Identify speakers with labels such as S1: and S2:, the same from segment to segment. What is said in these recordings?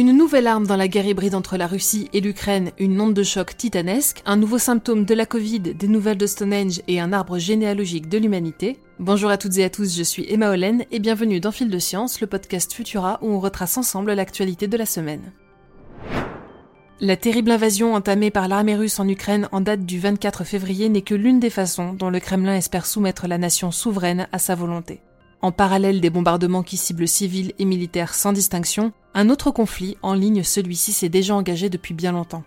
S1: Une nouvelle arme dans la guerre hybride entre la Russie et l'Ukraine, une onde de choc titanesque, un nouveau symptôme de la Covid, des nouvelles de Stonehenge et un arbre généalogique de l'humanité. Bonjour à toutes et à tous, je suis Emma Hollen et bienvenue dans Fil de Science, le podcast Futura où on retrace ensemble l'actualité de la semaine. La terrible invasion entamée par l'armée russe en Ukraine en date du 24 février n'est que l'une des façons dont le Kremlin espère soumettre la nation souveraine à sa volonté. En parallèle des bombardements qui ciblent civils et militaires sans distinction, un autre conflit, en ligne celui-ci, s'est déjà engagé depuis bien longtemps.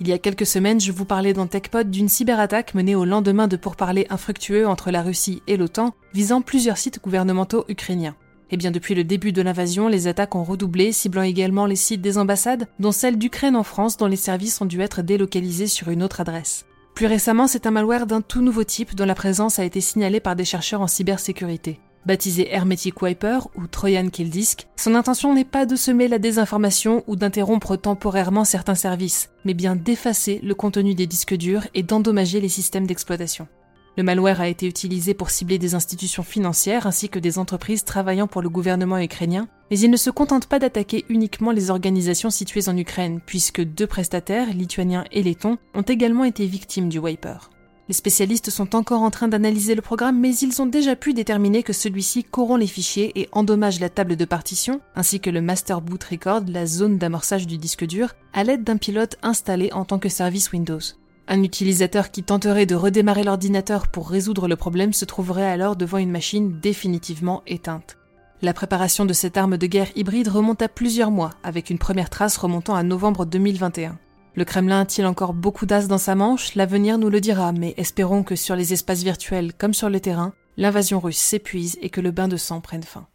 S1: Il y a quelques semaines, je vous parlais dans TechPod d'une cyberattaque menée au lendemain de pourparlers infructueux entre la Russie et l'OTAN, visant plusieurs sites gouvernementaux ukrainiens. Et eh bien depuis le début de l'invasion, les attaques ont redoublé, ciblant également les sites des ambassades, dont celle d'Ukraine en France, dont les services ont dû être délocalisés sur une autre adresse. Plus récemment, c'est un malware d'un tout nouveau type dont la présence a été signalée par des chercheurs en cybersécurité. Baptisé Hermetic Wiper ou Trojan Kill Disk, son intention n'est pas de semer la désinformation ou d'interrompre temporairement certains services, mais bien d'effacer le contenu des disques durs et d'endommager les systèmes d'exploitation. Le malware a été utilisé pour cibler des institutions financières ainsi que des entreprises travaillant pour le gouvernement ukrainien, mais il ne se contente pas d'attaquer uniquement les organisations situées en Ukraine, puisque deux prestataires, lituaniens et lettons, ont également été victimes du wiper. Les spécialistes sont encore en train d'analyser le programme, mais ils ont déjà pu déterminer que celui-ci corrompt les fichiers et endommage la table de partition, ainsi que le master boot record, la zone d'amorçage du disque dur, à l'aide d'un pilote installé en tant que service Windows. Un utilisateur qui tenterait de redémarrer l'ordinateur pour résoudre le problème se trouverait alors devant une machine définitivement éteinte. La préparation de cette arme de guerre hybride remonte à plusieurs mois, avec une première trace remontant à novembre 2021. Le Kremlin a-t-il encore beaucoup d'as dans sa manche? L'avenir nous le dira, mais espérons que sur les espaces virtuels comme sur le terrain, l'invasion russe s'épuise et que le bain de sang prenne fin.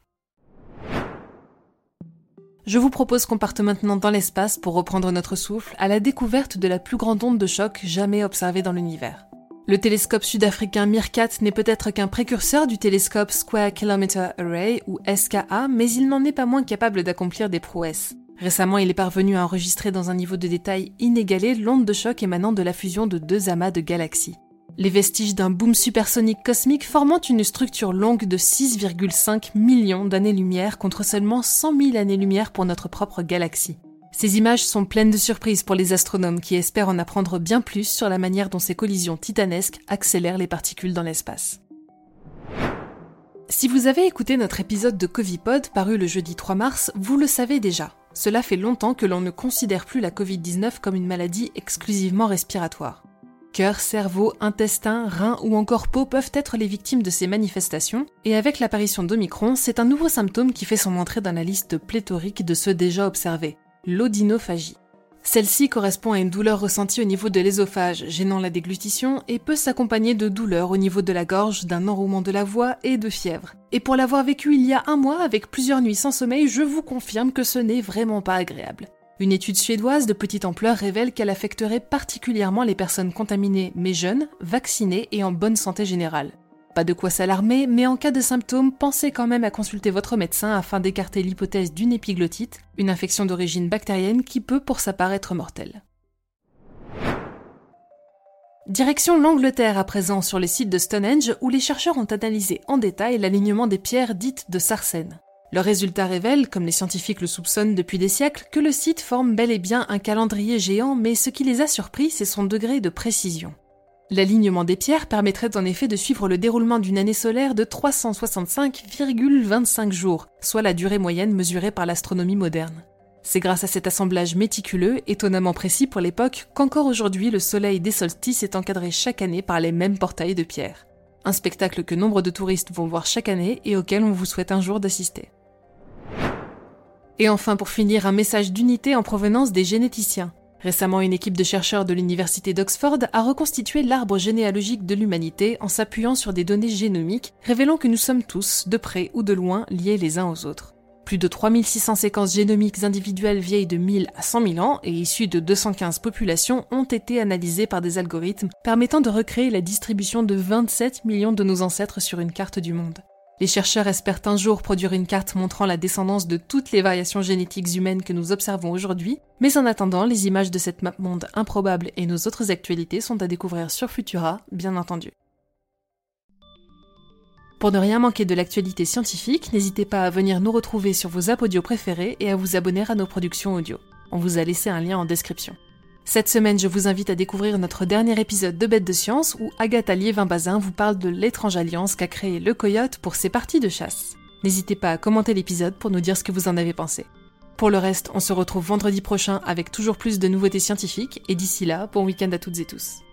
S1: Je vous propose qu'on parte maintenant dans l'espace pour reprendre notre souffle à la découverte de la plus grande onde de choc jamais observée dans l'univers. Le télescope sud-africain MIRCAT n'est peut-être qu'un précurseur du télescope Square Kilometer Array ou SKA, mais il n'en est pas moins capable d'accomplir des prouesses. Récemment, il est parvenu à enregistrer dans un niveau de détail inégalé l'onde de choc émanant de la fusion de deux amas de galaxies. Les vestiges d'un boom supersonique cosmique formant une structure longue de 6,5 millions d'années-lumière contre seulement 100 000 années-lumière pour notre propre galaxie. Ces images sont pleines de surprises pour les astronomes qui espèrent en apprendre bien plus sur la manière dont ces collisions titanesques accélèrent les particules dans l'espace. Si vous avez écouté notre épisode de Covipod paru le jeudi 3 mars, vous le savez déjà. Cela fait longtemps que l'on ne considère plus la Covid-19 comme une maladie exclusivement respiratoire. Cœur, cerveau, intestin, rein ou encore peau peuvent être les victimes de ces manifestations, et avec l'apparition d'Omicron, c'est un nouveau symptôme qui fait son entrée dans la liste pléthorique de ceux déjà observés, l'odinophagie. Celle-ci correspond à une douleur ressentie au niveau de l'ésophage, gênant la déglutition, et peut s'accompagner de douleurs au niveau de la gorge, d'un enrouement de la voix et de fièvre. Et pour l'avoir vécu il y a un mois avec plusieurs nuits sans sommeil, je vous confirme que ce n'est vraiment pas agréable. Une étude suédoise de petite ampleur révèle qu'elle affecterait particulièrement les personnes contaminées mais jeunes, vaccinées et en bonne santé générale. De quoi s'alarmer, mais en cas de symptômes, pensez quand même à consulter votre médecin afin d'écarter l'hypothèse d'une épiglottite, une infection d'origine bactérienne qui peut pour sa part être mortelle. Direction l'Angleterre à présent sur les sites de Stonehenge où les chercheurs ont analysé en détail l'alignement des pierres dites de Sarsen. Leurs résultats révèlent, comme les scientifiques le soupçonnent depuis des siècles, que le site forme bel et bien un calendrier géant, mais ce qui les a surpris, c'est son degré de précision. L'alignement des pierres permettrait en effet de suivre le déroulement d'une année solaire de 365,25 jours, soit la durée moyenne mesurée par l'astronomie moderne. C'est grâce à cet assemblage méticuleux, étonnamment précis pour l'époque, qu'encore aujourd'hui le soleil des solstices est encadré chaque année par les mêmes portails de pierre. Un spectacle que nombre de touristes vont voir chaque année et auquel on vous souhaite un jour d'assister. Et enfin, pour finir, un message d'unité en provenance des généticiens. Récemment, une équipe de chercheurs de l'université d'Oxford a reconstitué l'arbre généalogique de l'humanité en s'appuyant sur des données génomiques, révélant que nous sommes tous, de près ou de loin, liés les uns aux autres. Plus de 3600 séquences génomiques individuelles vieilles de 1000 à 100 000 ans et issues de 215 populations ont été analysées par des algorithmes permettant de recréer la distribution de 27 millions de nos ancêtres sur une carte du monde. Les chercheurs espèrent un jour produire une carte montrant la descendance de toutes les variations génétiques humaines que nous observons aujourd'hui, mais en attendant, les images de cette map monde improbable et nos autres actualités sont à découvrir sur Futura, bien entendu. Pour ne rien manquer de l'actualité scientifique, n'hésitez pas à venir nous retrouver sur vos audio préférés et à vous abonner à nos productions audio. On vous a laissé un lien en description. Cette semaine, je vous invite à découvrir notre dernier épisode de Bêtes de Science où Agathe Allier-Vimbazin vous parle de l'étrange alliance qu'a créée le coyote pour ses parties de chasse. N'hésitez pas à commenter l'épisode pour nous dire ce que vous en avez pensé. Pour le reste, on se retrouve vendredi prochain avec toujours plus de nouveautés scientifiques et d'ici là, bon week-end à toutes et tous.